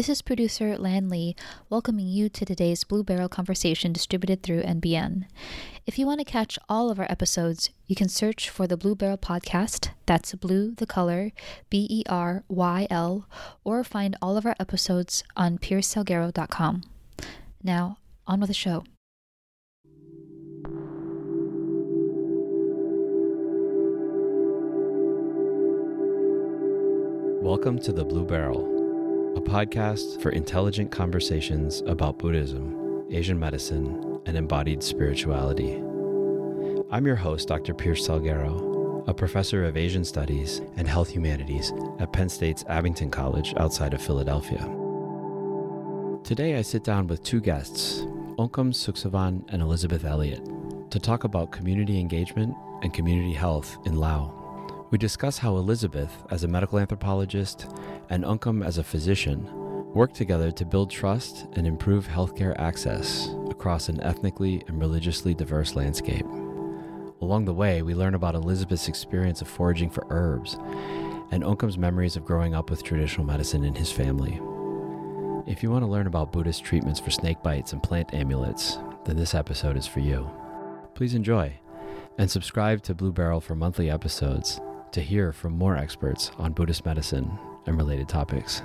This is producer Lan Lee welcoming you to today's Blue Beryl conversation distributed through NBN. If you want to catch all of our episodes, you can search for the Blue Beryl podcast, that's blue the color, B E R Y L, or find all of our episodes on piercesalguero.com. Now, on with the show. Welcome to the Blue Beryl, a podcast for intelligent conversations about Buddhism, Asian medicine, and embodied spirituality. I'm your host, Dr. Pierce Salguero, a professor of Asian Studies and Health Humanities at Penn State's Abington College outside of Philadelphia. Today, I sit down with two guests, Ounkham Souksavanh and Elizabeth Elliott, to talk about community engagement and community health in Laos. We discuss how Elizabeth, as a medical anthropologist, and Ounkham, as a physician, work together to build trust and improve healthcare access across an ethnically and religiously diverse landscape. Along the way, we learn about Elizabeth's experience of foraging for herbs and Ounkham's memories of growing up with traditional medicine in his family. If you want to learn about Buddhist treatments for snake bites and plant amulets, then this episode is for you. Please enjoy and subscribe to Blue Beryl for monthly episodes to hear from more experts on Buddhist medicine and related topics.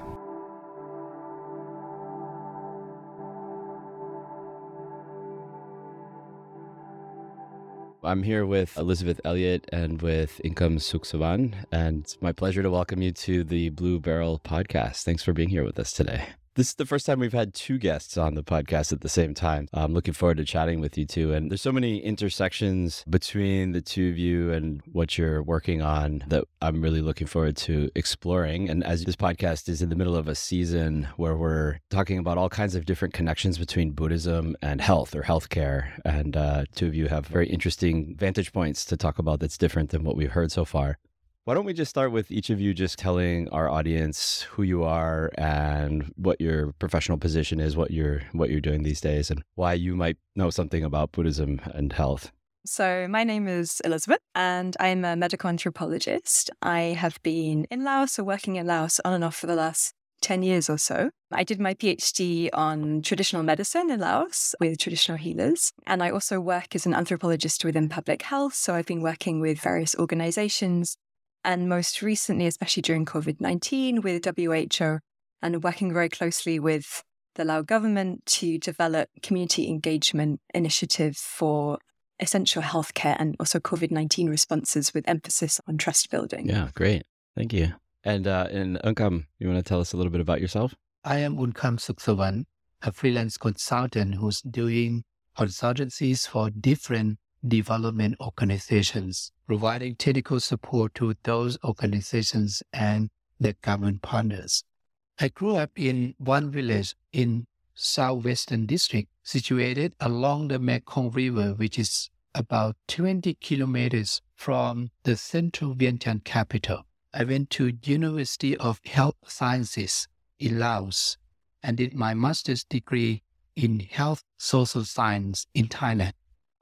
I'm here with Elizabeth Elliott and with Ounkham Souksavanh, and it's my pleasure to welcome you to the Blue Beryl podcast. Thanks for being here with us today. This is the first time we've had two guests on the podcast at the same time. I'm looking forward to chatting with you two. And there's so many intersections between the two of you and what you're working on that I'm really looking forward to exploring. And as this podcast is in the middle of a season where we're talking about all kinds of different connections between Buddhism and health or healthcare, and uh, two of you have very interesting vantage points to talk about that's different than what we've heard so far. Why don't we just start with each of you just telling our audience who you are and what your professional position is, what you're what you're doing these days, and why you might know something about Buddhism and health. So, my name is Elizabeth, and I'm a medical anthropologist. I have been in Laos or working in Laos on and off for the last 10 years or so. I did my PhD on traditional medicine in Laos with traditional healers. And I also work as an anthropologist within public health. So, I've been working with various organizations and most recently, especially during COVID 19, with WHO and working very closely with the Lao government to develop community engagement initiatives for essential healthcare and also COVID 19 responses with emphasis on trust building. Yeah, great. Thank you. And, uh, and Ounkham, you want to tell us a little bit about yourself? I am Ounkham Souksavanh, a freelance consultant who's doing consultancies for different development organizations, providing technical support to those organizations and their government partners. I grew up in one village in southwestern district situated along the Mekong River, which is about 20 kilometers from the central Vientiane capital. I went to University of Health Sciences in Laos and did my master's degree in health social science in Thailand.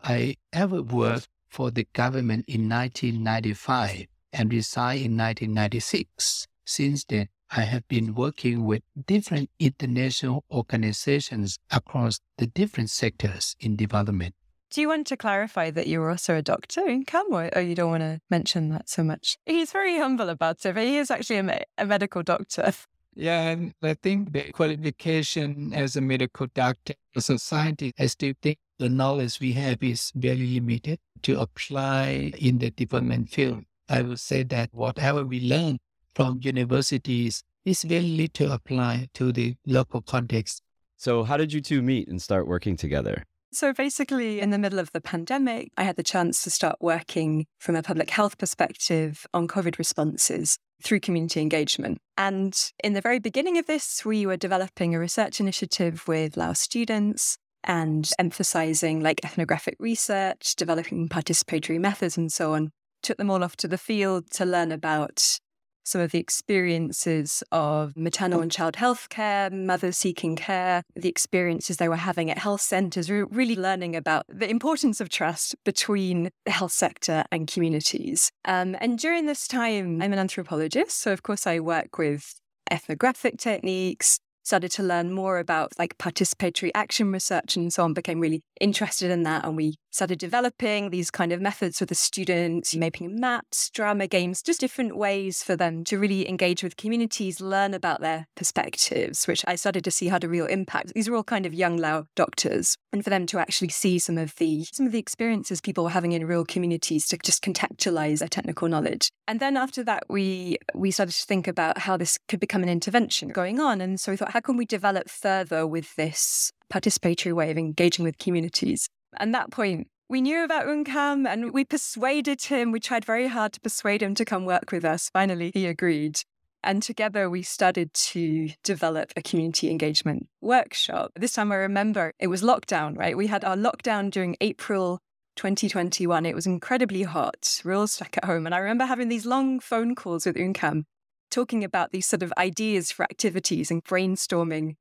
I ever worked for the government in 1995 and resigned in 1996. Since then, I have been working with different international organizations across the different sectors in development. Do you want to clarify that you're also a doctor Ounkham, or, or you don't want to mention that so much? He's very humble about it, but he is actually a, me- a medical doctor. Yeah, and I think the qualification as a medical doctor, as a scientist, I still think the knowledge we have is very limited to apply in the development field. I would say that whatever we learn from universities is very little applied to the local context. So, how did you two meet and start working together? So basically, in the middle of the pandemic, I had the chance to start working from a public health perspective on COVID responses through community engagement. And in the very beginning of this, we were developing a research initiative with Lao students and emphasizing like ethnographic research, developing participatory methods, and so on. Took them all off to the field to learn about some of the experiences of maternal and child health care, mothers seeking care, the experiences they were having at health centres, really learning about the importance of trust between the health sector and communities. Um, and during this time, I'm an anthropologist. So, of course, I work with ethnographic techniques, started to learn more about like participatory action research and so on, became really interested in that. And we started developing these kind of methods for the students, making maps, drama games, just different ways for them to really engage with communities, learn about their perspectives, which I started to see had a real impact. These are all kind of young Lao doctors. And for them to actually see some of the some of the experiences people were having in real communities to just contextualize their technical knowledge. And then after that we we started to think about how this could become an intervention going on. And so we thought, how can we develop further with this participatory way of engaging with communities? At that point, we knew about Ounkham and we persuaded him. We tried very hard to persuade him to come work with us. Finally, he agreed. And together we started to develop a community engagement workshop. This time I remember it was lockdown, right? We had our lockdown during April 2021. It was incredibly hot. We are all stuck at home. And I remember having these long phone calls with Ounkham talking about these sort of ideas for activities and brainstorming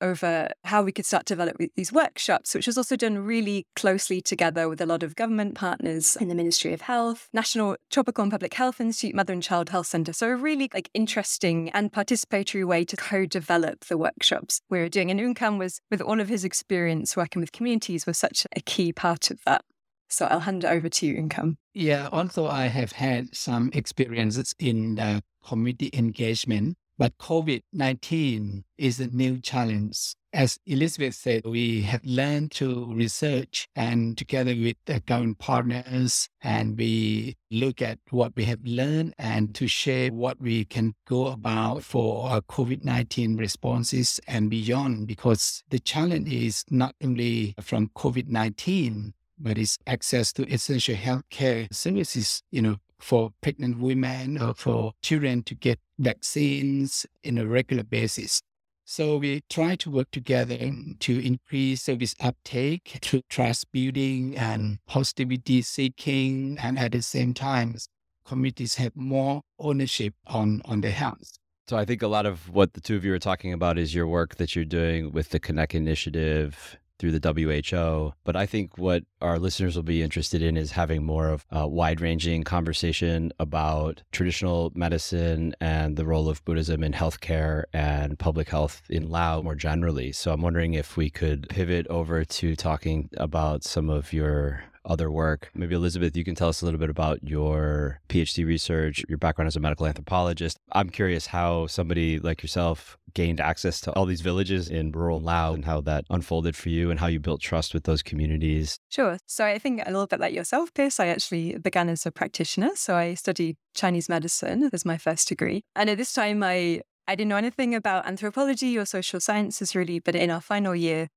over how we could start to develop these workshops, which was also done really closely together with a lot of government partners in the Ministry of Health, National Tropical and Public Health Institute, Mother and Child Health Centre. So a really like interesting and participatory way to co-develop the workshops we were doing. And Ounkham was, with all of his experience working with communities, was such a key part of that. So I'll hand it over to you, Ounkham. Yeah, also I have had some experiences in uh, community engagement but COVID 19 is a new challenge. As Elizabeth said, we have learned to research and together with the government partners, and we look at what we have learned and to share what we can go about for our COVID 19 responses and beyond. Because the challenge is not only from COVID 19, but it's access to essential healthcare services, you know, for pregnant women or for children to get vaccines in a regular basis. So we try to work together to increase service uptake through trust building and positivity seeking. And at the same time, communities have more ownership on, on their health. So I think a lot of what the two of you are talking about is your work that you're doing with the Connect Initiative through the WHO. But I think what our listeners will be interested in is having more of a wide ranging conversation about traditional medicine and the role of Buddhism in healthcare and public health in Lao more generally. So I'm wondering if we could pivot over to talking about some of your other work. Maybe Elizabeth, you can tell us a little bit about your PhD research, your background as a medical anthropologist. I'm curious how somebody like yourself gained access to all these villages in rural Laos and how that unfolded for you and how you built trust with those communities. Sure. So I think a little bit like yourself, Pierce, I actually began as a practitioner. So I studied Chinese medicine as my first degree. And at this time, I I didn't know anything about anthropology or social sciences really, but in our final year,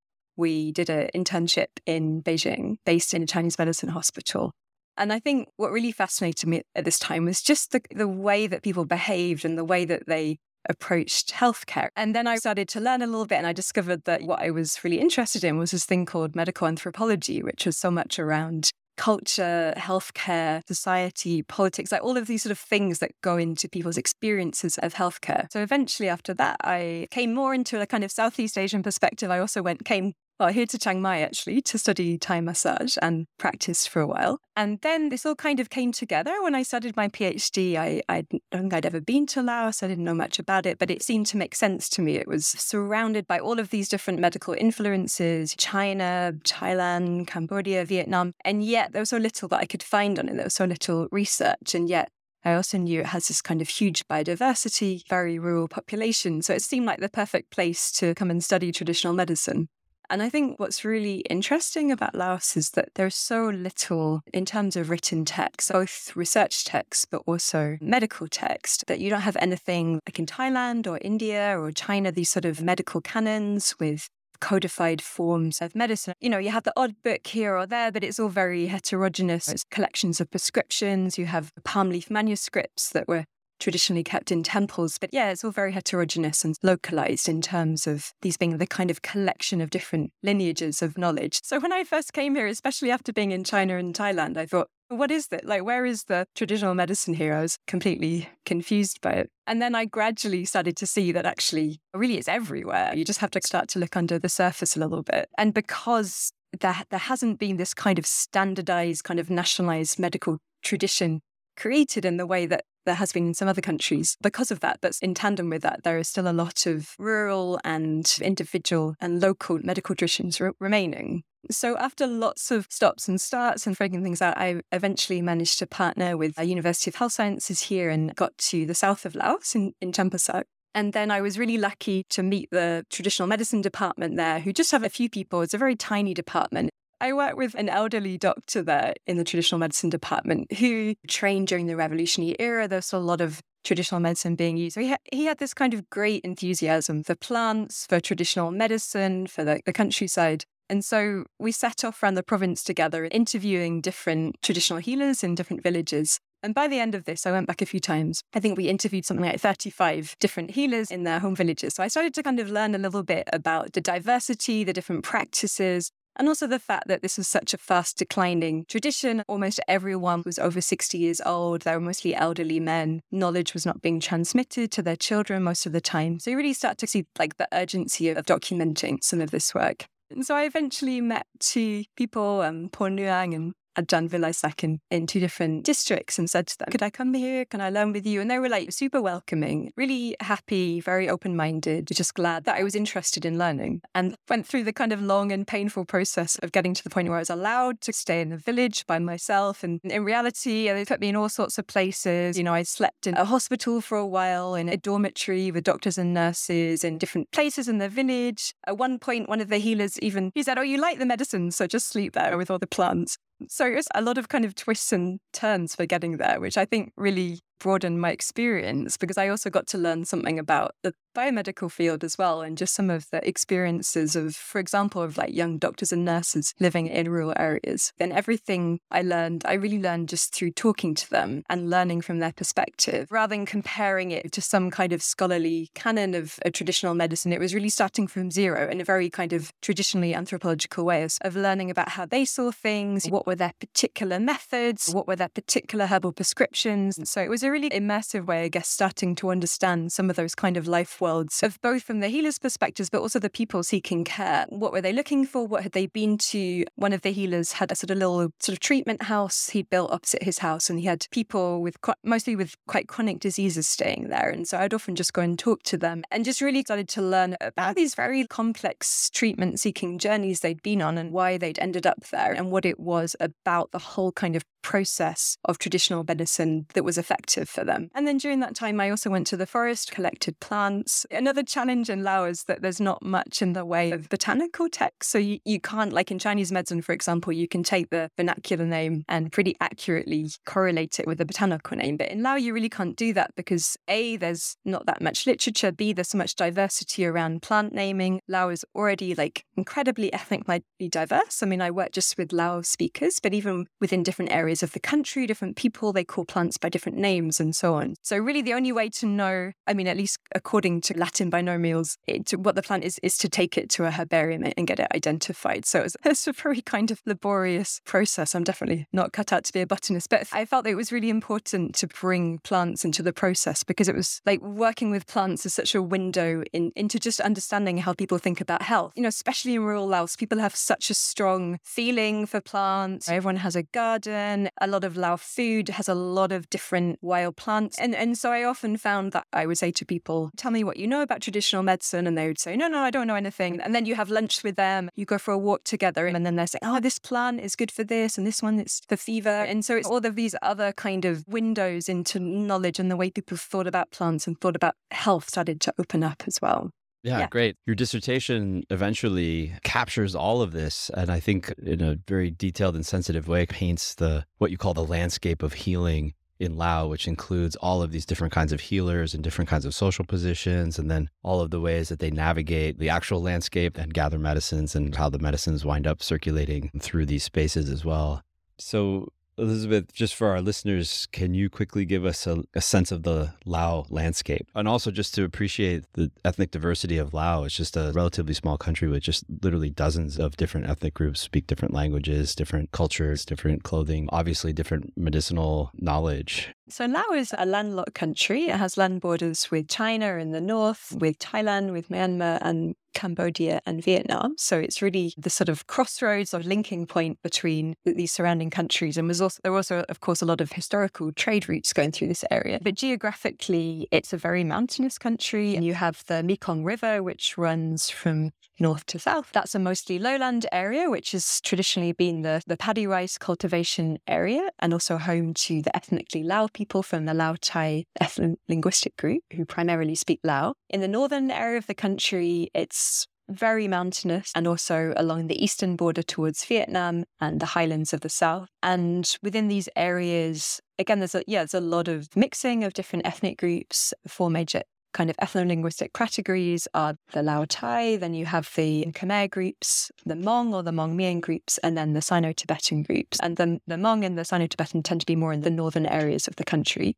we did an internship in Beijing based in a Chinese medicine hospital. And I think what really fascinated me at this time was just the, the way that people behaved and the way that they approached healthcare. And then I started to learn a little bit and I discovered that what I was really interested in was this thing called medical anthropology, which was so much around culture, healthcare, society, politics, like all of these sort of things that go into people's experiences of healthcare. So eventually after that, I came more into a kind of Southeast Asian perspective. I also went, came well, here to Chiang Mai actually to study Thai massage and practiced for a while. And then this all kind of came together when I started my PhD. I, I don't think I'd ever been to Laos. I didn't know much about it, but it seemed to make sense to me. It was surrounded by all of these different medical influences China, Thailand, Cambodia, Vietnam. And yet there was so little that I could find on it. There was so little research. And yet I also knew it has this kind of huge biodiversity, very rural population. So it seemed like the perfect place to come and study traditional medicine. And I think what's really interesting about Laos is that there's so little in terms of written text, both research text, but also medical text, that you don't have anything like in Thailand or India or China, these sort of medical canons with codified forms of medicine. You know, you have the odd book here or there, but it's all very heterogeneous. It's collections of prescriptions. You have palm leaf manuscripts that were traditionally kept in temples. But yeah, it's all very heterogeneous and localized in terms of these being the kind of collection of different lineages of knowledge. So when I first came here, especially after being in China and Thailand, I thought, what is that? Like, where is the traditional medicine here? I was completely confused by it. And then I gradually started to see that actually, it really, it's everywhere. You just have to start to look under the surface a little bit. And because there, there hasn't been this kind of standardized, kind of nationalized medical tradition created in the way that there has been in some other countries. Because of that, but in tandem with that, there is still a lot of rural and individual and local medical traditions re- remaining. So, after lots of stops and starts and figuring things out, I eventually managed to partner with a University of Health Sciences here and got to the south of Laos in, in Champasak. And then I was really lucky to meet the traditional medicine department there, who just have a few people. It's a very tiny department. I work with an elderly doctor there in the traditional medicine department who trained during the revolutionary era. There's a lot of traditional medicine being used. So he, ha- he had this kind of great enthusiasm for plants, for traditional medicine, for the, the countryside. And so we set off around the province together, interviewing different traditional healers in different villages. And by the end of this, I went back a few times. I think we interviewed something like 35 different healers in their home villages. So I started to kind of learn a little bit about the diversity, the different practices, and also the fact that this was such a fast declining tradition. Almost everyone was over 60 years old. They were mostly elderly men. Knowledge was not being transmitted to their children most of the time. So you really start to see like the urgency of documenting some of this work. And so I eventually met two people, um, Paul Nuang and Ajahn Vilaisak in, in two different districts and said to them, Could I come here? Can I learn with you? And they were like super welcoming, really happy, very open minded, just glad that I was interested in learning. And went through the kind of long and painful process of getting to the point where I was allowed to stay in the village by myself. And in reality, they put me in all sorts of places. You know, I slept in a hospital for a while, in a dormitory with doctors and nurses in different places in the village. At one point, one of the healers even, he said, Oh, you like the medicine, so just sleep there with all the plants. So it was a lot of kind of twists and turns for getting there, which I think really broadened my experience because I also got to learn something about the biomedical field as well and just some of the experiences of, for example, of like young doctors and nurses living in rural areas. Then everything I learned, I really learned just through talking to them and learning from their perspective rather than comparing it to some kind of scholarly canon of a traditional medicine. It was really starting from zero in a very kind of traditionally anthropological way of, of learning about how they saw things, what were their particular methods, what were their particular herbal prescriptions. And so it was a really immersive way, I guess, starting to understand some of those kind of life worlds of both from the healer's perspectives, but also the people seeking care. What were they looking for? What had they been to? One of the healers had a sort of little sort of treatment house he built opposite his house, and he had people with quite, mostly with quite chronic diseases staying there. And so I'd often just go and talk to them and just really started to learn about these very complex treatment seeking journeys they'd been on and why they'd ended up there and what it was about the whole kind of process of traditional medicine that was effective for them. And then during that time, I also went to the forest, collected plants. Another challenge in Laos is that there's not much in the way of botanical text. So you, you can't, like in Chinese medicine, for example, you can take the vernacular name and pretty accurately correlate it with the botanical name. But in Lao, you really can't do that because A, there's not that much literature. B, there's so much diversity around plant naming. Lao is already like incredibly ethnically diverse. I mean, I work just with Lao speakers, but even within different areas, areas of the country, different people. They call plants by different names and so on. So, really, the only way to know, I mean, at least according to Latin binomials, it, what the plant is, is to take it to a herbarium and get it identified. So, it's, it's a very kind of laborious process. I'm definitely not cut out to be a botanist, but I felt that it was really important to bring plants into the process because it was like working with plants is such a window in, into just understanding how people think about health. You know, especially in rural Laos, people have such a strong feeling for plants. Everyone has a garden. A lot of Lao food has a lot of different wild plants. And, and so I often found that I would say to people, tell me what you know about traditional medicine. And they would say, no, no, I don't know anything. And then you have lunch with them, you go for a walk together, and then they're saying, oh, this plant is good for this, and this one is for fever. And so it's all of these other kind of windows into knowledge and the way people thought about plants and thought about health started to open up as well. Yeah, yeah, great. Your dissertation eventually captures all of this and I think in a very detailed and sensitive way paints the what you call the landscape of healing in Lao, which includes all of these different kinds of healers and different kinds of social positions, and then all of the ways that they navigate the actual landscape and gather medicines and how the medicines wind up circulating through these spaces as well. So, Elizabeth, just for our listeners, can you quickly give us a, a, sense of the Lao landscape? And also just to appreciate the ethnic diversity of Lao. It's just a relatively small country with just literally dozens of different ethnic groups, speak different languages, different cultures, different clothing, obviously different medicinal knowledge. So Laos is a landlocked country. It has land borders with China in the north, with Thailand, with Myanmar, and Cambodia and Vietnam. So it's really the sort of crossroads or linking point between these surrounding countries. And was also there were also, of course, a lot of historical trade routes going through this area. But geographically, it's a very mountainous country. And you have the Mekong River, which runs from north to south. That's a mostly lowland area, which has traditionally been the, the paddy rice cultivation area and also home to the ethnically Lao people from the Lao Thai ethno linguistic group who primarily speak Lao. In the northern area of the country, it's very mountainous and also along the eastern border towards Vietnam and the highlands of the south. And within these areas, again, there's a yeah, there's a lot of mixing of different ethnic groups. Four major kind of ethno-linguistic categories are the Lao Thai, then you have the Khmer groups, the Hmong or the Hmong Mien groups, and then the Sino-Tibetan groups. And then the Hmong and the Sino-Tibetan tend to be more in the northern areas of the country.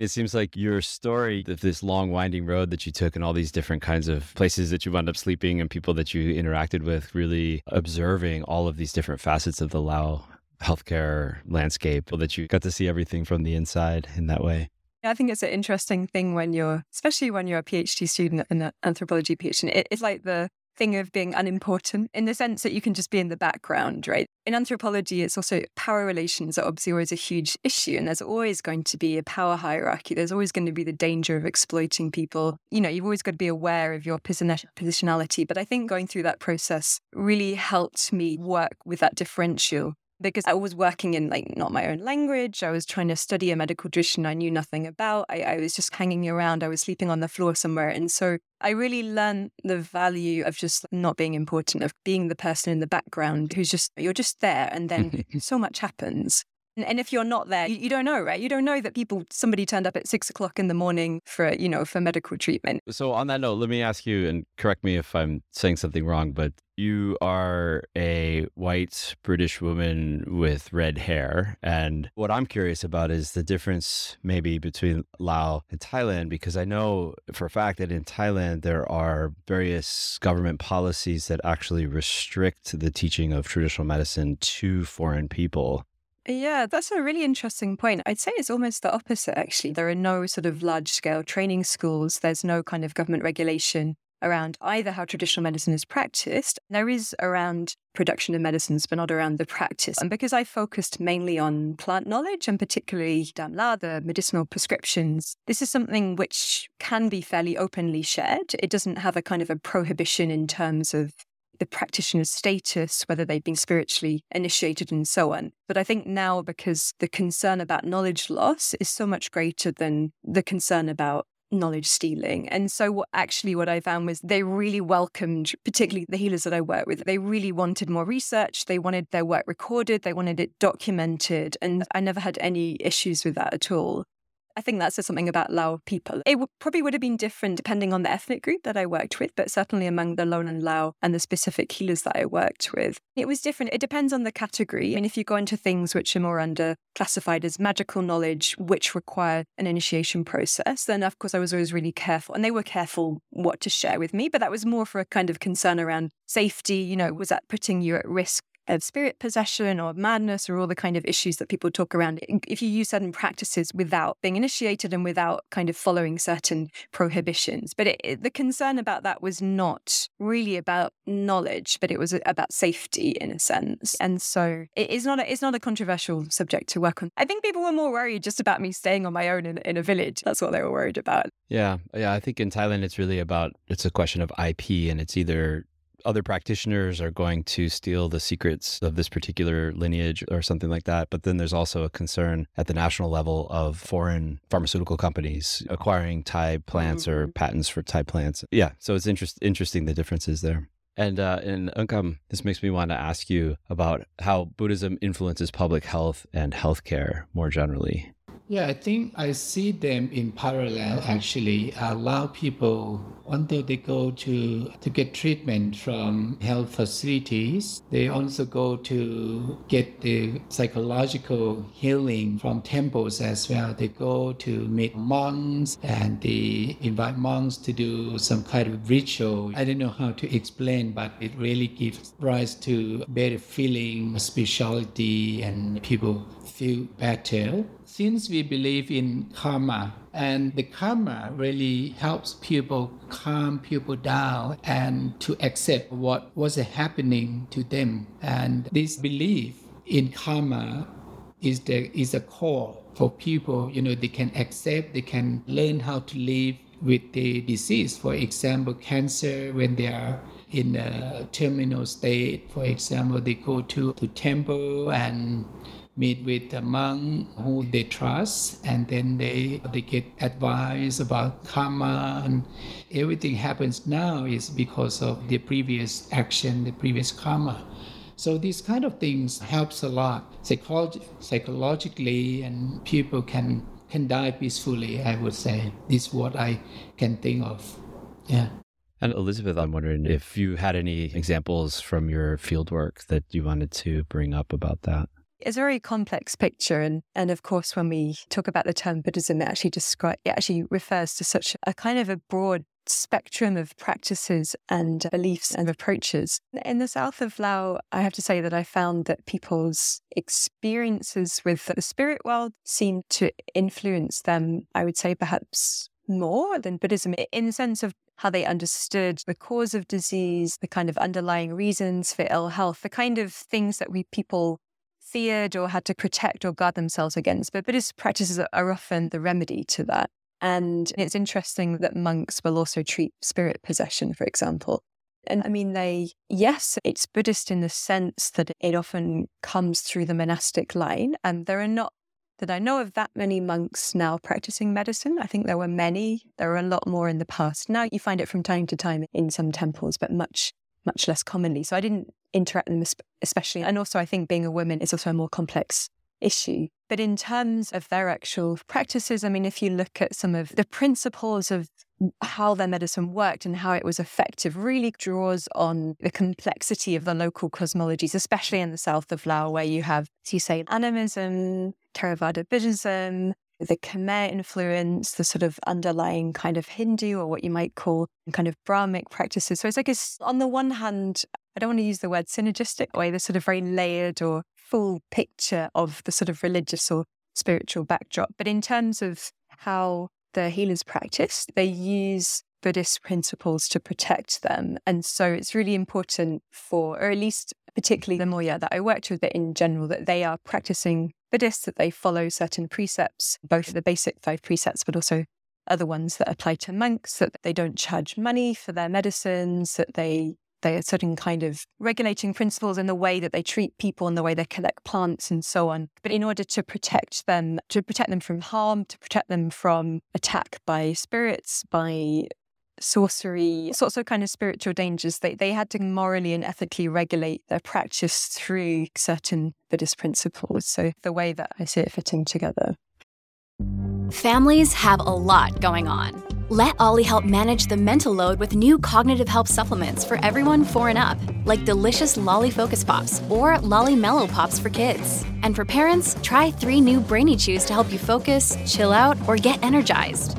It seems like your story of this long winding road that you took and all these different kinds of places that you wound up sleeping and people that you interacted with, really observing all of these different facets of the Lao healthcare landscape, that you got to see everything from the inside in that way. I think it's an interesting thing when you're, especially when you're a PhD student in an anthropology PhD. It's like the thing of being unimportant in the sense that you can just be in the background, right? In anthropology, it's also power relations are obviously always a huge issue, and there's always going to be a power hierarchy. There's always going to be the danger of exploiting people. You know, you've always got to be aware of your positionality. But I think going through that process really helped me work with that differential because I was working in like not my own language. I was trying to study a medical tradition I knew nothing about. I, I, was just hanging around. I was sleeping on the floor somewhere. And so I really learned the value of just not being important, of being the person in the background who's just, you're just there. And then so much happens. And if you're not there, you, don't know, right? You don't know that people, somebody turned up at six o'clock in the morning for, you know, for medical treatment. So on that note, let me ask you, and correct me if I'm saying something wrong, but you are a white British woman with red hair. And what I'm curious about is the difference maybe between Laos and Thailand, because I know for a fact that in Thailand, there are various government policies that actually restrict the teaching of traditional medicine to foreign people. Yeah, that's a really interesting point. I'd say it's almost the opposite, actually. There are no sort of large scale training schools, there's no kind of government regulation around either how traditional medicine is practiced. There is around production of medicines, but not around the practice. And because I focused mainly on plant knowledge and particularly Damla, the medicinal prescriptions, this is something which can be fairly openly shared. It doesn't have a kind of a prohibition in terms of the practitioner's status, whether they've been spiritually initiated and so on. But I think now, because the concern about knowledge loss is so much greater than the concern about knowledge stealing. And so what actually what I found was they really welcomed, particularly the healers that I work with, they really wanted more research. They wanted their work recorded. They wanted it documented. And I never had any issues with that at all. I think that says something about Lao people. It w- probably would have been different depending on the ethnic group that I worked with, but certainly among the lowland Lao and the specific healers that I worked with, it was different. It depends on the category. I mean, if you go into things which are more under classified as magical knowledge, which require an initiation process, then of course I was always really careful. And they were careful what to share with me, but that was more for a kind of concern around safety. You know, was that putting you at risk of spirit possession or madness or all the kind of issues that people talk around. If you use certain practices without being initiated and without kind of following certain prohibitions. But it, it, the concern about that was not really about knowledge, but it was about safety in a sense. And so it is not a, it's not a controversial subject to work on. I think people were more worried just about me staying on my own in, in a village. That's what they were worried about. Yeah. Yeah. I think in Thailand, it's really about, it's a question of IP and it's either other practitioners are going to steal the secrets of this particular lineage or something like that. But then there's also a concern at the national level of foreign pharmaceutical companies acquiring Thai plants mm-hmm. or patents for Thai plants. Yeah. So it's interest, interesting the differences there. And uh, in Ounkham, this makes me want to ask you about how Buddhism influences public health and healthcare more generally. Yeah, I think I see them in parallel actually. A lot of people until they go to to get treatment from health facilities, they also go to get the psychological healing from temples as well. They go to meet monks and they invite monks to do some kind of ritual. I don't know how to explain, but it really gives rise to better feeling, spirituality, and people feel better since we believe in karma, and the karma really helps people calm people down and to accept what was happening to them. And this belief in karma is the is a core for people. You know, they can accept, they can learn how to live with the disease. For example, cancer when they are in a terminal state. For example, they go to to temple and meet with a monk who they trust and then they they get advice about karma and everything happens now is because of the previous action the previous karma. So these kind of things helps a lot Psycholog- psychologically and people can can die peacefully i would say. This is what i can think of. Yeah. And Elizabeth, I'm wondering if you had any examples from your fieldwork that you wanted to bring up about that. It's a very complex picture. And, and of course, when we talk about the term Buddhism, it actually describe, it actually refers to such a kind of a broad spectrum of practices and beliefs and approaches. In the south of Laos, I have to say that I found that people's experiences with the spirit world seemed to influence them, I would say, perhaps more than Buddhism in the sense of how they understood the cause of disease, the kind of underlying reasons for ill health, the kind of things that we people feared or had to protect or guard themselves against. But Buddhist practices are often the remedy to that. And it's interesting that monks will also treat spirit possession, for example. And I mean, they, yes, it's Buddhist in the sense that it often comes through the monastic line. And there are not, that I know of, that many monks now practicing medicine. I think there were many. There were a lot more in the past. Now you find it from time to time in some temples, but much, much less commonly. So I didn't interact with them especially. And also, I think being a woman is also a more complex issue. But in terms of their actual practices, I mean, if you look at some of the principles of how their medicine worked and how it was effective, really draws on the complexity of the local cosmologies, especially in the south of Laos, where you have, as you say, animism, Theravada Buddhism, the Khmer influence, the sort of underlying kind of Hindu or what you might call kind of Brahmic practices. So it's like, it's, on the one hand, I don't want to use the word synergistic way, the sort of very layered or full picture of the sort of religious or spiritual backdrop. But in terms of how the healers practice, they use Buddhist principles to protect them. And so it's really important for, or at least particularly the Moya that I worked with, but in general, that they are practicing Buddhists, that they follow certain precepts, both the basic five precepts, but also other ones that apply to monks, that they don't charge money for their medicines, that they they are certain kind of regulating principles in the way that they treat people and the way they collect plants and so on. But in order to protect them, to protect them from harm, to protect them from attack by spirits, by sorcery, sorts of kind of spiritual dangers, they, they had to morally and ethically regulate their practice through certain Buddhist principles. So the way that I see it fitting together. Families have a lot going on. Let Ollie help manage the mental load with new cognitive help supplements for everyone four and up, like delicious Lolly Focus Pops or Lolly Mellow Pops for kids. And for parents, try three new Brainy Chews to help you focus, chill out, or get energized.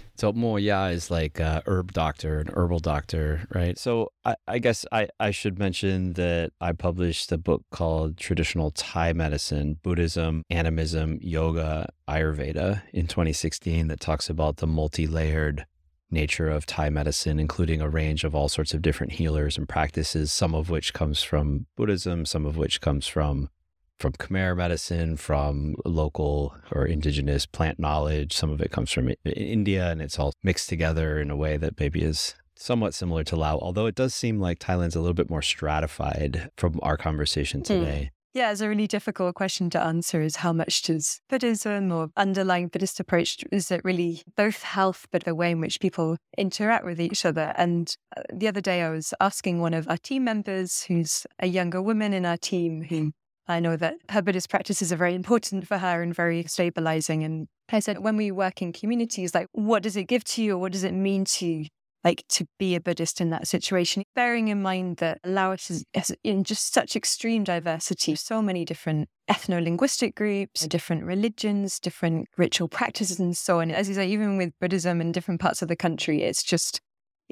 so Mo Ya is like a herb doctor, an herbal doctor, right? So I, I guess I, I should mention that I published a book called Traditional Thai Medicine, Buddhism, Animism, Yoga, Ayurveda in 2016 that talks about the multi-layered nature of Thai medicine, including a range of all sorts of different healers and practices, some of which comes from Buddhism, some of which comes from from Khmer medicine, from local or indigenous plant knowledge. Some of it comes from India, and it's all mixed together in a way that maybe is somewhat similar to Lao, although it does seem like Thailand's a little bit more stratified from our conversation hmm. today. Mm. Yeah, it's a really difficult question to answer is how much does Buddhism or underlying Buddhist approach, is it really both health, but the way in which people interact with each other? And uh, the other day I was asking one of our team members, who's a younger woman in our team, who I know that her Buddhist practices are very important for her and very stabilizing. And I said, when we work in communities, like, what does it give to you or what does it mean to you? Like to be a Buddhist in that situation, bearing in mind that Laos is, is in just such extreme diversity, so many different ethno linguistic groups, different religions, different ritual practices, and so on. As you say, even with Buddhism in different parts of the country, it's just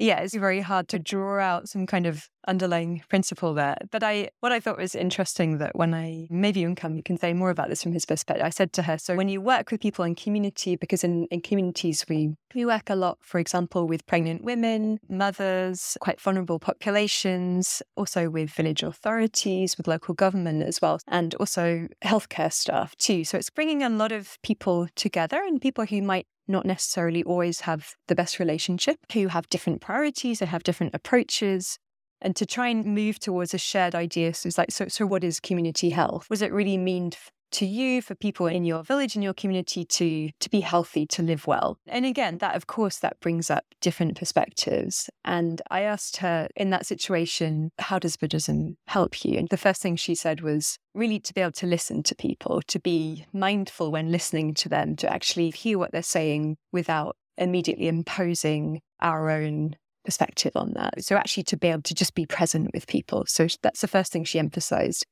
yeah, it's very hard to draw out some kind of underlying principle there. But I, what I thought was interesting that when I, maybe Ounkham, you can say more about this from his perspective. I said to her, so when you work with people in community, because in, in communities we, we work a lot, for example, with pregnant women, mothers, quite vulnerable populations, also with village authorities, with local government as well, and also healthcare staff too. So it's bringing a lot of people together and people who might not necessarily always have the best relationship, who have different priorities, they have different approaches. And to try and move towards a shared idea. So it's like, so, so what is community health? Was it really mean to you, for people in your village, in your community to to be healthy, to live well. And again, that of course that brings up different perspectives. And I asked her in that situation, how does Buddhism help you? And the first thing she said was really to be able to listen to people, to be mindful when listening to them, to actually hear what they're saying without immediately imposing our own perspective on that. So actually to be able to just be present with people. So that's the first thing she emphasized.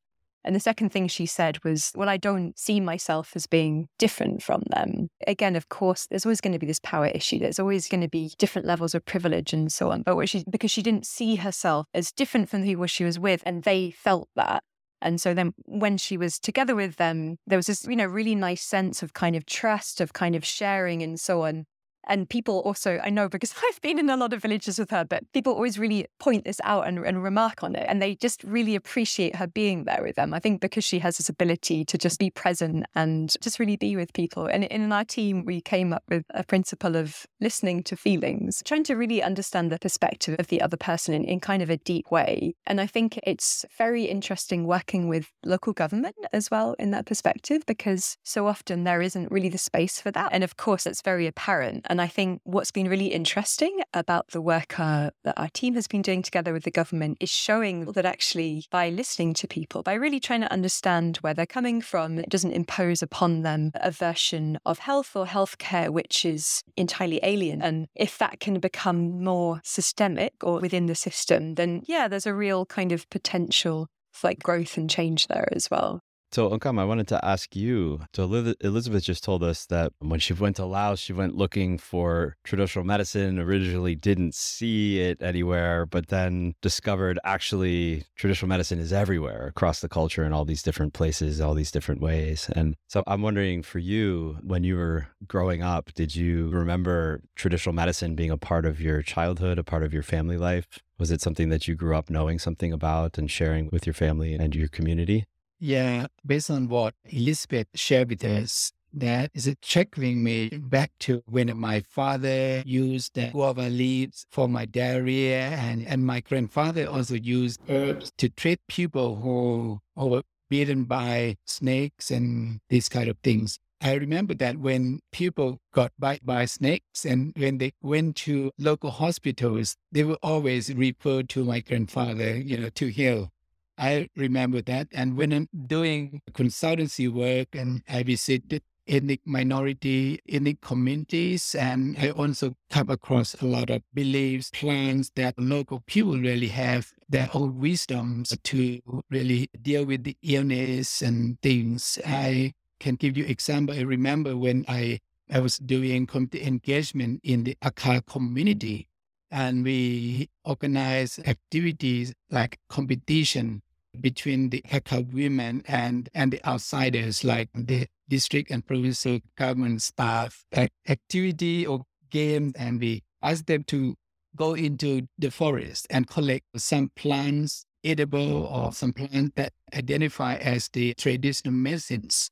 And the second thing she said was, Well, I don't see myself as being different from them. Again, of course, there's always going to be this power issue. There's always going to be different levels of privilege and so on. But she, because she didn't see herself as different from the people she was with, and they felt that. And so then when she was together with them, there was this, you know, really nice sense of kind of trust, of kind of sharing and so on. And people also, I know because I've been in a lot of villages with her, but people always really point this out and, and remark on it. And they just really appreciate her being there with them. I think because she has this ability to just be present and just really be with people. And in our team, we came up with a principle of listening to feelings, trying to really understand the perspective of the other person in, in kind of a deep way. And I think it's very interesting working with local government as well in that perspective, because so often there isn't really the space for that. And of course, it's very apparent. And and I think what's been really interesting about the work uh, that our team has been doing together with the government is showing that actually by listening to people, by really trying to understand where they're coming from, it doesn't impose upon them a version of health or healthcare which is entirely alien. And if that can become more systemic or within the system, then yeah, there's a real kind of potential for like growth and change there as well. So, Ounkham, I wanted to ask you. So, Elizabeth just told us that when she went to Laos, she went looking for traditional medicine, originally didn't see it anywhere, but then discovered actually traditional medicine is everywhere across the culture in all these different places, all these different ways. And so, I'm wondering for you, when you were growing up, did you remember traditional medicine being a part of your childhood, a part of your family life? Was it something that you grew up knowing something about and sharing with your family and your community? Yeah, based on what Elizabeth shared with us, that is trickling me back to when my father used the guava leaves for my diarrhea, and, and my grandfather also used herbs to treat people who, who were bitten by snakes and these kind of things. I remember that when people got bite by snakes and when they went to local hospitals, they were always referred to my grandfather, you know, to heal. I remember that. And when I'm doing consultancy work and I visited ethnic minority, ethnic communities, and I also come across a lot of beliefs, plans that local people really have their own wisdoms to really deal with the illness and things. I can give you example. I remember when I, I was doing community engagement in the Akha community and we organized activities like competition between the Akha women and, and the outsiders like the district and provincial government staff activity or game and we asked them to go into the forest and collect some plants edible or some plants that identify as the traditional medicines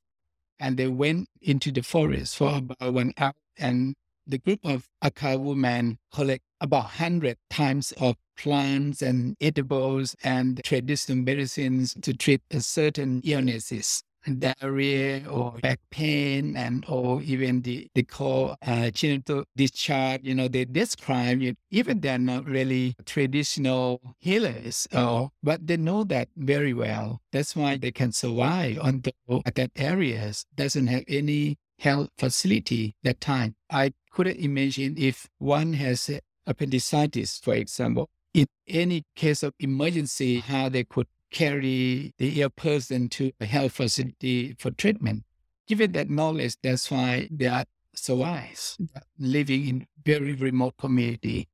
and they went into the forest for about one hour. And the group of Akha women collect about 100 times of plants and edibles and traditional medicines to treat a certain illnesses diarrhea or back pain and or even the they call uh, genital discharge. You know they describe it. Even they're not really traditional healers or but they know that very well. That's why they can survive although that areas. Doesn't have any health facility that time i couldn't imagine if one has appendicitis for example in any case of emergency how they could carry the ill person to a health facility for treatment. Given that knowledge, that's why they are so wise, living in very remote community.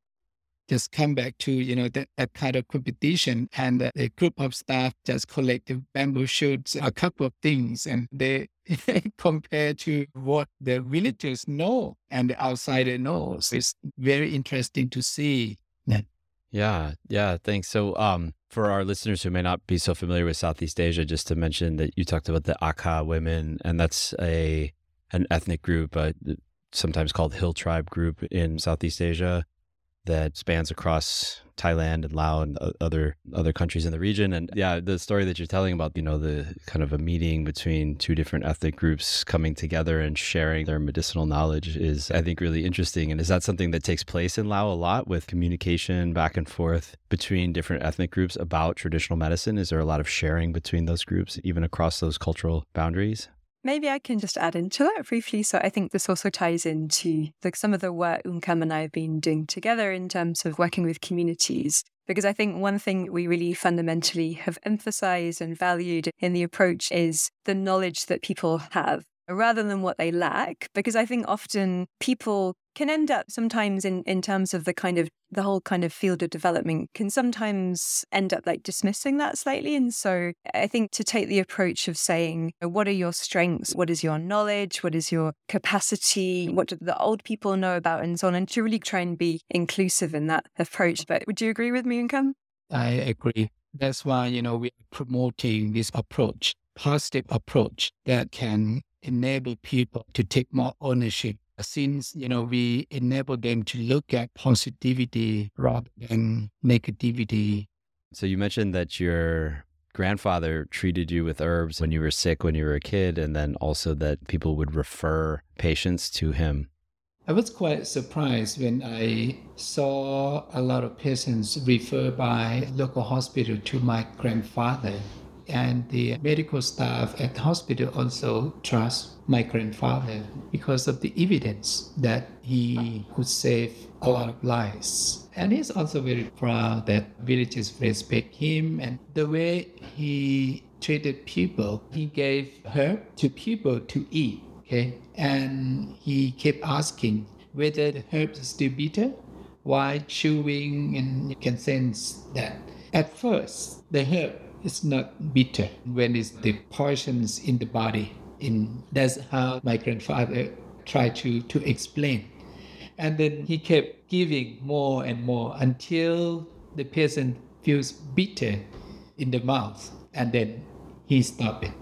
Just come back to, you know, that, that kind of competition and a group of staff just collect the bamboo shoots, a couple of things, and they compare to what the villagers know and the outsider knows. It's very interesting to see. Yeah, yeah, thanks. So, um, for our listeners who may not be so familiar with Southeast Asia, just to mention that you talked about the Akha women, and that's a an ethnic group, uh, sometimes called Hill Tribe group in Southeast Asia that spans across Thailand and Laos and other other countries in the region. And yeah, the story that you're telling about, you know, the kind of a meeting between two different ethnic groups coming together and sharing their medicinal knowledge is, I think, really interesting. And is that something that takes place in Laos a lot with communication back and forth between different ethnic groups about traditional medicine? Is there a lot of sharing between those groups, even across those cultural boundaries? Maybe I can just add into that briefly. So I think this also ties into some of the work Ounkham and I have been doing together in terms of working with communities. Because I think one thing we really fundamentally have emphasized and valued in the approach is the knowledge that people have rather than what they lack. Because I think often people can end up sometimes in, in terms of the kind of the whole kind of field of development can sometimes end up like dismissing that slightly. And so I think to take the approach of saying, uh, what are your strengths? What is your knowledge? What is your capacity? What do the old people know about and so on? And to really try and be inclusive in that approach. But would you agree with me, Ounkham? I agree. That's why, you know, we're promoting this approach, positive approach that can enable people to take more ownership Uh, since you know we enable them to look at positivity rather than negativity. So you mentioned that your grandfather treated you with herbs when you were sick when you were a kid and then also that people would refer patients to him. I was quite surprised when I saw a lot of patients referred by local hospital to my grandfather and the medical staff at the hospital also trust my grandfather because of the evidence that he could save a lot of lives. And he's also very proud that villagers respect him and the way he treated people. He gave herb to people to eat, okay? And he kept asking whether the herb is still bitter why chewing and you can sense that. At first, the herb it's not bitter when it's the poisons in the body. In that's how my grandfather tried to, to explain. And then he kept giving more and more until the patient feels bitter in the mouth and then he stopped it.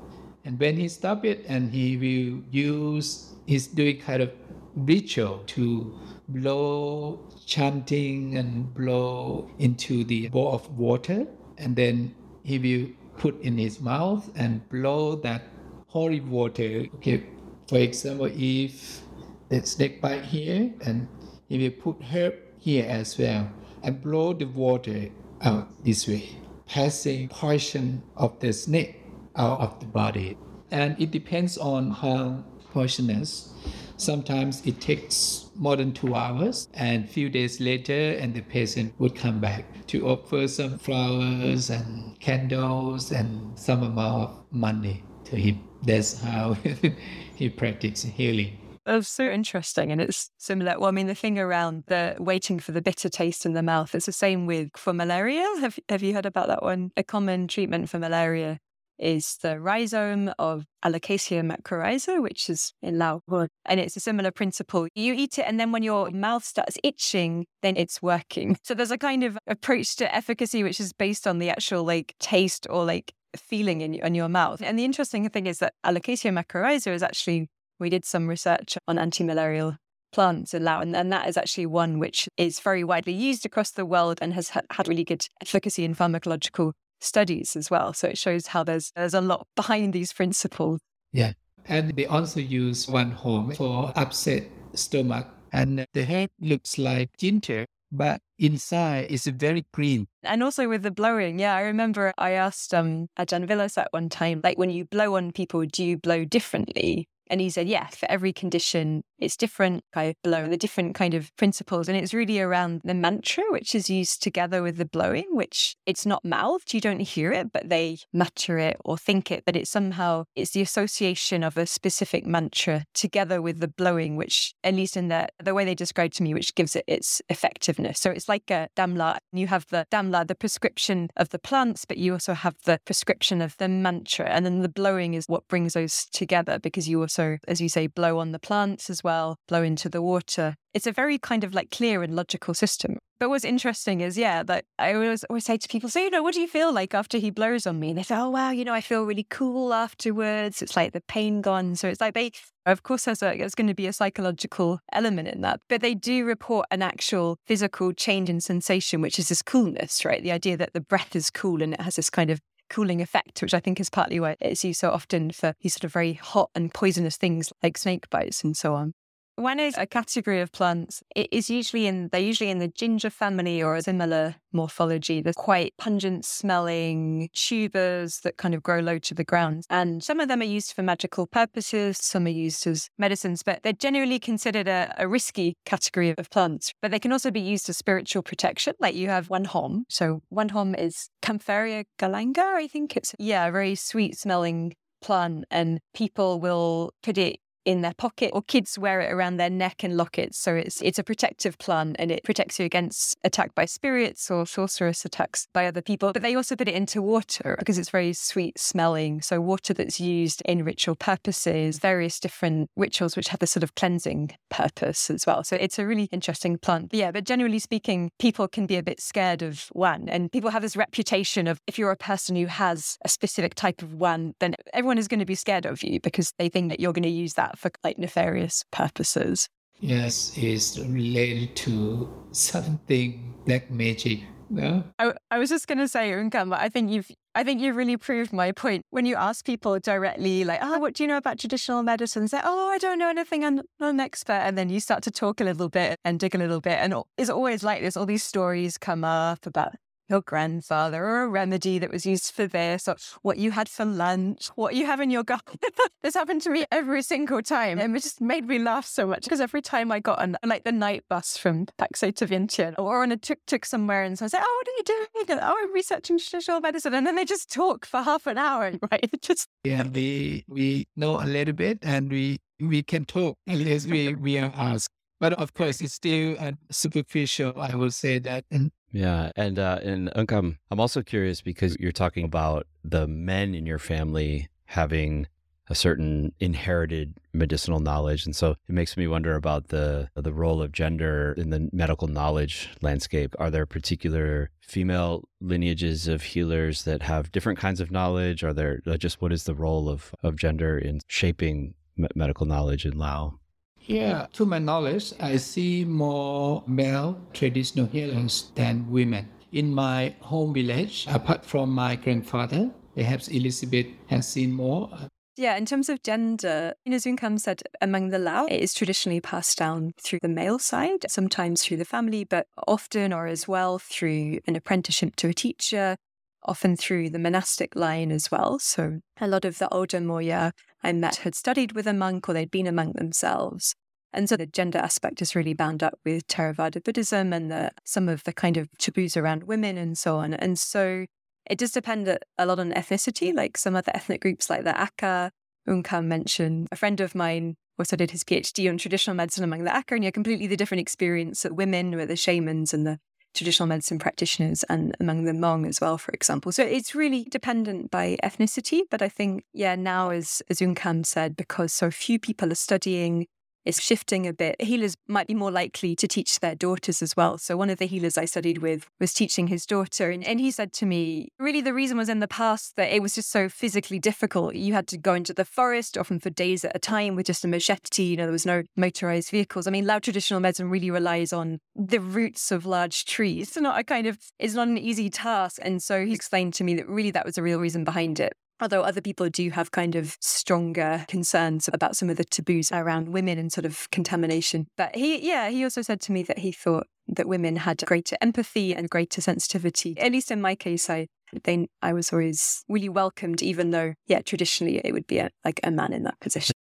And when he stopped it and he will use he's doing kind of ritual to blow chanting and blow into the bowl of water and then he will put in his mouth and blow that holy water okay, For example, if the snake bite here, and he will put herb here as well, and blow the water out this way, passing portion of the snake out of the body. And it depends on how poisonous. Sometimes it takes more than two hours, and few days later, and the patient would come back to offer some flowers and candles and some amount of money to him. That's how he practices healing. That's so interesting. And it's similar. Well, I mean, the thing around the waiting for the bitter taste in the mouth, it's the same with for malaria. Have, have you heard about that one? A common treatment for malaria is the rhizome of Alocasia macrorhiza, which is in Lao. And it's a similar principle. You eat it, and then when your mouth starts itching, then it's working. So there's a kind of approach to efficacy which is based on the actual like taste or like feeling in, in your mouth. And the interesting thing is that Alocasia macrorhiza is actually, we did some research on anti-malarial plants in Laos, and, and that is actually one which is very widely used across the world and has ha- had really good efficacy in pharmacological studies as well. So it shows how there's there's a lot behind these principles. Yeah. And they also use one home for upset stomach. And the head looks like ginger, but inside is very green. And also with the blowing, yeah, I remember I asked um Ajahn Vilas at one time, like when you blow on people, do you blow differently? And he said, yeah, for every condition, it's different. I blow the different kind of principles. And it's really around the mantra, which is used together with the blowing, which it's not mouthed. You don't hear it, but they mutter it or think it. But it's somehow, it's the association of a specific mantra together with the blowing, which at least in the, the way they described to me, which gives it its effectiveness. So it's like a damla. You have the damla, the prescription of the plants, but you also have the prescription of the mantra. And then the blowing is what brings those together because you also also, as you say, blow on the plants as well, blow into the water. It's a very kind of like clear and logical system. But what's interesting is, yeah, that I always, always say to people, so, you know, what do you feel like after he blows on me? And they say, oh, wow, you know, I feel really cool afterwards. It's like the pain gone. So it's like they, of course, there's, a, there's going to be a psychological element in that. But they do report an actual physical change in sensation, which is this coolness, right? The idea that the breath is cool and it has this kind of cooling effect, which I think is partly why it's used so often for these sort of very hot and poisonous things like snake bites and so on. Wan is a category of plants. It is usually in they're usually in the ginger family or a similar morphology. They're quite pungent smelling tubers that kind of grow low to the ground. And some of them are used for magical purposes, some are used as medicines, but they're generally considered a, a risky category of plants. But they can also be used as spiritual protection. Like you have wan hom. So wan hom is Kaempferia galanga, I think it's yeah, a very sweet smelling plant and people will put it in their pocket or kids wear it around their neck and lockets so it's it's a protective plant and it protects you against attack by spirits or sorcerous attacks by other people. But they also put it into water because it's very sweet smelling. So water that's used in ritual purposes various different rituals which have this sort of cleansing purpose as well. So it's a really interesting plant. But yeah but generally speaking people can be a bit scared of wan and people have this reputation of if you're a person who has a specific type of wan then everyone is going to be scared of you because they think that you're going to use that for like nefarious purposes. Yes, it's related to something black magic. No? I, I was just gonna say, Ounkham, I think you've I think you've really proved my point. When you ask people directly, like, oh, what do you know about traditional medicine? Say, oh, I don't know anything. I'm not an expert. And then you start to talk a little bit and dig a little bit. And it's always like this. All these stories come up about your grandfather or a remedy that was used for this or what you had for lunch, what you have in your gut. this happened to me every single time. And it just made me laugh so much because every time I got on like the night bus from Pak to Vientiane or on a tuk-tuk somewhere and so I say, oh, what are you doing? And, oh, I'm researching traditional medicine. And then they just talk for half an hour, right? It just... Yeah, we, we know a little bit and we, we can talk unless we, we are asked. But of course, it's still uh, superficial, I will say that. And yeah. And uh, in Ounkham, I'm also curious because you're talking about the men in your family having a certain inherited medicinal knowledge. And so it makes me wonder about the the role of gender in the medical knowledge landscape. Are there particular female lineages of healers that have different kinds of knowledge? Are there uh, just what is the role of, of gender in shaping medical knowledge in Lao? Yeah, to my knowledge, I see more male traditional healers than women. In my home village, apart from my grandfather, perhaps Elizabeth has seen more. Yeah, in terms of gender, Zun said among the Lao, it is traditionally passed down through the male side, sometimes through the family, but often or as well through an apprenticeship to a teacher, often through the monastic line as well. So a lot of the older Moya I met had studied with a monk or they'd been a monk themselves. And so the gender aspect is really bound up with Theravada Buddhism and the, some of the kind of taboos around women and so on. And so it does depend a lot on ethnicity, like some other ethnic groups like the Akha. Ounkham mentioned a friend of mine who also did his PhD on traditional medicine among the Akha, and yeah, completely the different experience that women with the shamans and the traditional medicine practitioners and among the Hmong as well, for example. So it's really dependent by ethnicity. But I think, yeah, now, as, as Ounkham said, because so few people are studying is shifting a bit. Healers might be more likely to teach their daughters as well. So one of the healers I studied with was teaching his daughter. And, and he said to me, really the reason was in the past that it was just so physically difficult. You had to go into the forest often for days at a time with just a machete. You know, there was no motorized vehicles. I mean, Lao traditional medicine really relies on the roots of large trees. It's not a kind of, it's not an easy task. And so he explained to me that really that was a real reason behind it. Although other people do have kind of stronger concerns about some of the taboos around women and sort of contamination. But he, yeah, he also said to me that he thought that women had greater empathy and greater sensitivity. At least in my case, I they, I was always really welcomed, even though, yeah, traditionally it would be a, like a man in that position.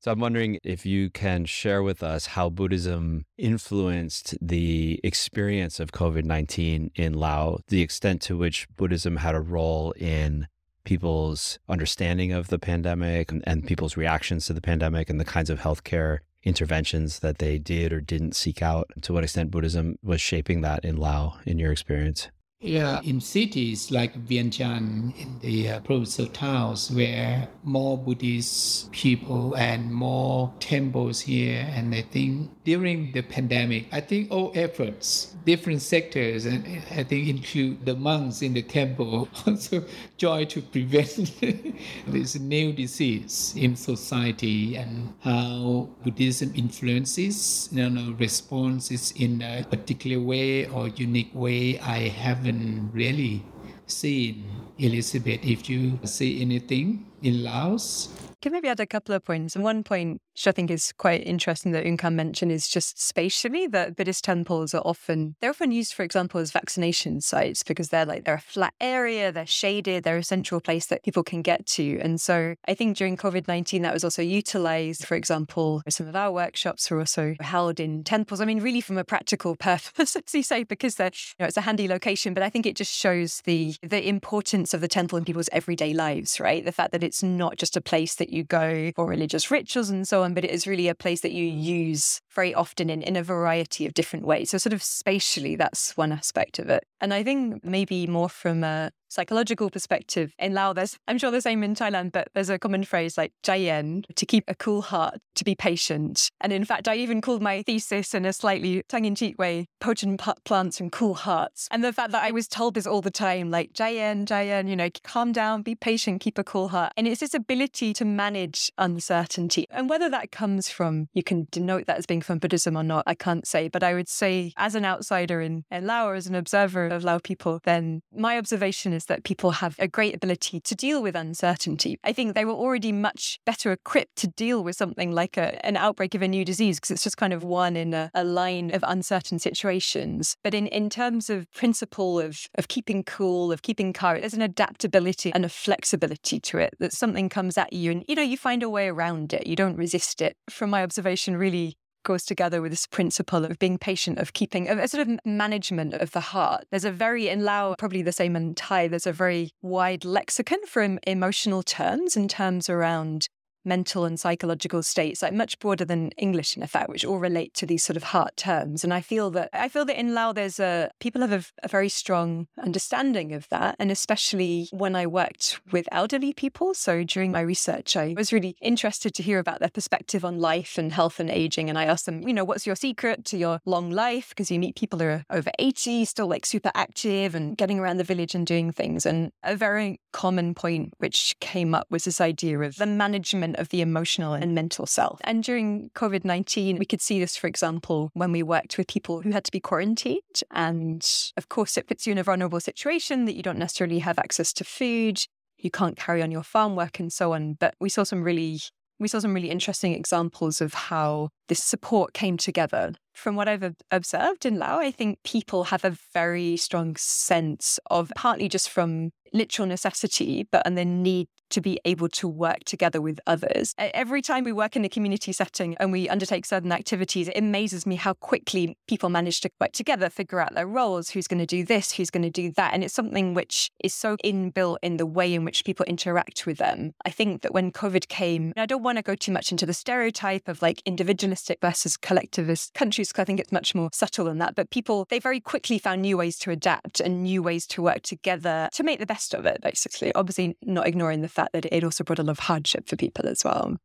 So I'm wondering if you can share with us how Buddhism influenced the experience of COVID 19 in Laos, the extent to which Buddhism had a role in people's understanding of the pandemic and, and people's reactions to the pandemic and the kinds of healthcare interventions that they did or didn't seek out. To what extent Buddhism was shaping that in Lao, in your experience? Yeah, in cities like Vientiane, in the uh, provincial towns where more Buddhist people and more temples here, and I think during the pandemic, I think all efforts, different sectors, and I think include the monks in the temple, also try to prevent this new disease in society and how Buddhism influences, you know, responses in a particular way or unique way. I haven't really seen Elizabeth. If you see anything in Laos, can maybe add a couple of points. One point which I think is quite interesting that Ounkham mentioned is just spatially that Buddhist temples are often they're often used, for example, as vaccination sites because they're like they're a flat area, they're shaded, they're a central place that people can get to. And so I think during COVID nineteen that was also utilized. For example, some of our workshops were also held in temples. I mean, really from a practical purpose, as you say, because they're you know, it's a handy location. But I think it just shows the the importance of the temple in people's everyday lives, right? The fact that it's not just a place that you go for religious rituals and so on but it is really a place that you mm. use very often in, in a variety of different ways. So, sort of spatially, that's one aspect of it. And I think maybe more from a psychological perspective, in Lao, there's, I'm sure the same in Thailand, but there's a common phrase like jayen, to keep a cool heart, to be patient. And in fact, I even called my thesis in a slightly tongue in cheek way, potent plants and cool hearts. And the fact that I was told this all the time, like jayen, jayen, you know, calm down, be patient, keep a cool heart. And it's this ability to manage uncertainty. And whether that comes from, you can denote that as being from Buddhism or not, I can't say. But I would say, as an outsider in, in Lao or as an observer of Lao people, then my observation is that people have a great ability to deal with uncertainty. I think they were already much better equipped to deal with something like a, an outbreak of a new disease because it's just kind of one in a, a line of uncertain situations. But in, in terms of principle of, of keeping cool, of keeping calm, there's an adaptability and a flexibility to it that something comes at you and, you know, you find a way around it. You don't resist it. From my observation, really goes together with this principle of being patient, of keeping a, sort of management of the heart. There's a very, in Lao, probably the same in Thai, there's a very wide lexicon for emotional terms and terms around mental and psychological states, like much broader than English in effect, which all relate to these sort of heart terms. And I feel that I feel that in Lao there's a people have a, a very strong understanding of that. And especially when I worked with elderly people. So during my research, I was really interested to hear about their perspective on life and health and aging. And I asked them, you know, what's your secret to your long life? Because you meet people who are over 80, still like super active and getting around the village and doing things. And a very common point which came up was this idea of the management of the emotional and mental self. And during COVID 19, we could see this, for example, when we worked with people who had to be quarantined. And of course, it puts you in a vulnerable situation that you don't necessarily have access to food you can't carry on your farm work and so on. But we saw some really we saw some really interesting examples of how this support came together. From what I've observed in Laos, I think people have a very strong sense of partly just from literal necessity, but and the need to be able to work together with others. Every time we work in a community setting and we undertake certain activities, it amazes me how quickly people manage to work together, figure out their roles, who's going to do this, who's going to do that. And it's something which is so inbuilt in the way in which people interact with them. I think that when COVID came, I don't want to go too much into the stereotype of like individualistic versus collectivist countries, because I think it's much more subtle than that. But people, they very quickly found new ways to adapt and new ways to work together to make the best of it, basically. Obviously, not ignoring the fact that it also brought a lot of hardship for people as well.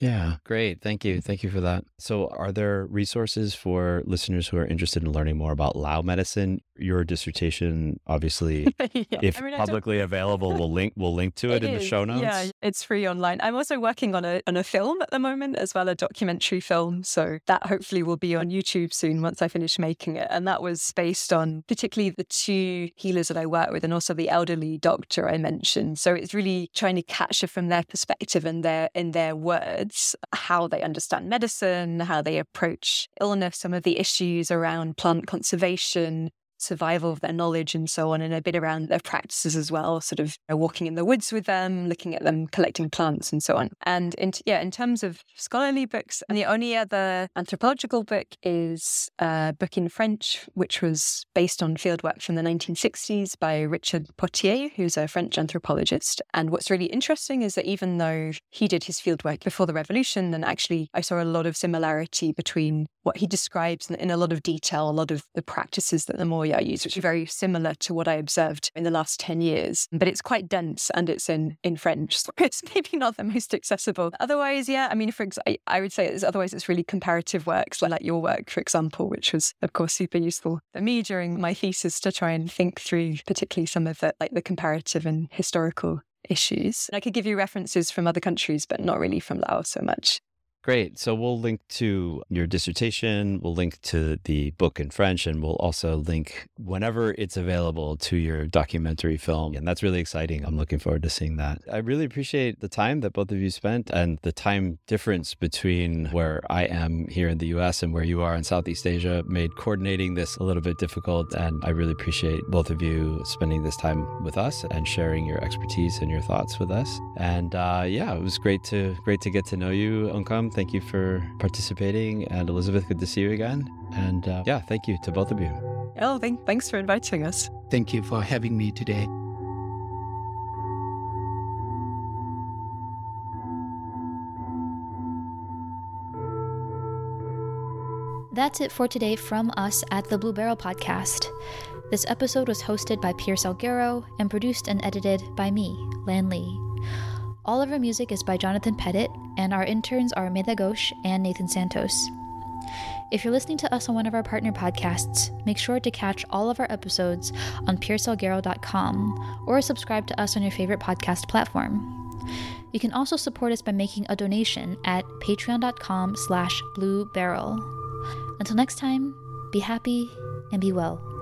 Yeah, great. Thank you. Thank you for that. So, are there resources for listeners who are interested in learning more about Lao medicine? Your dissertation, obviously, yeah. if I mean, publicly available, we'll link we'll link to it, it in is. the show notes. Yeah, it's free online. I'm also working on a on a film at the moment as well, a documentary film. So that hopefully will be on YouTube soon once I finish making it. And that was based on particularly the two healers that I work with, and also the elderly doctor I mentioned. So it's really trying to capture from their perspective and their in their words how they understand medicine, how they approach illness, some of the issues around plant conservation, survival of their knowledge and so on, and a bit around their practices as well, sort of walking in the woods with them, looking at them collecting plants and so on. And in, yeah, in terms of scholarly books, and the only other anthropological book is a book in French, which was based on fieldwork from the 1960s by Richard Pottier, who's a French anthropologist. And what's really interesting is that even though he did his fieldwork before the revolution, and actually I saw a lot of similarity between what he describes in a lot of detail, a lot of the practices that the more I use, which is very similar to what I observed in the last 10 years. But it's quite dense and it's in, in French. So it's maybe not the most accessible. Otherwise, yeah, I mean, for example, I would say it's, otherwise it's really comparative works like your work, for example, which was, of course, super useful for me during my thesis to try and think through particularly some of the, like the comparative and historical issues. I could give you references from other countries, but not really from Laos so much. Great. So we'll link to your dissertation, we'll link to the book in French, and we'll also link whenever it's available to your documentary film. And that's really exciting. I'm looking forward to seeing that. I really appreciate the time that both of you spent and the time difference between where I am here in the US and where you are in Southeast Asia made coordinating this a little bit difficult. And I really appreciate both of you spending this time with us and sharing your expertise and your thoughts with us. And uh, yeah, it was great to great to get to know you, Ounkham thank you for participating. And Elizabeth, good to see you again. And uh, yeah, thank you to both of you. Oh, thank, thanks for inviting us. Thank you for having me today. That's it for today from us at the Blue Beryl Podcast. This episode was hosted by Pierce Salguero and produced and edited by me, Lan Lee. All of our music is by Jonathan Pettit, and our interns are Meda Ghosh and Nathan Santos. If you're listening to us on one of our partner podcasts, make sure to catch all of our episodes on piercesalguero.com or subscribe to us on your favorite podcast platform. You can also support us by making a donation at patreon.com slash blue beryl. Until next time, be happy and be well.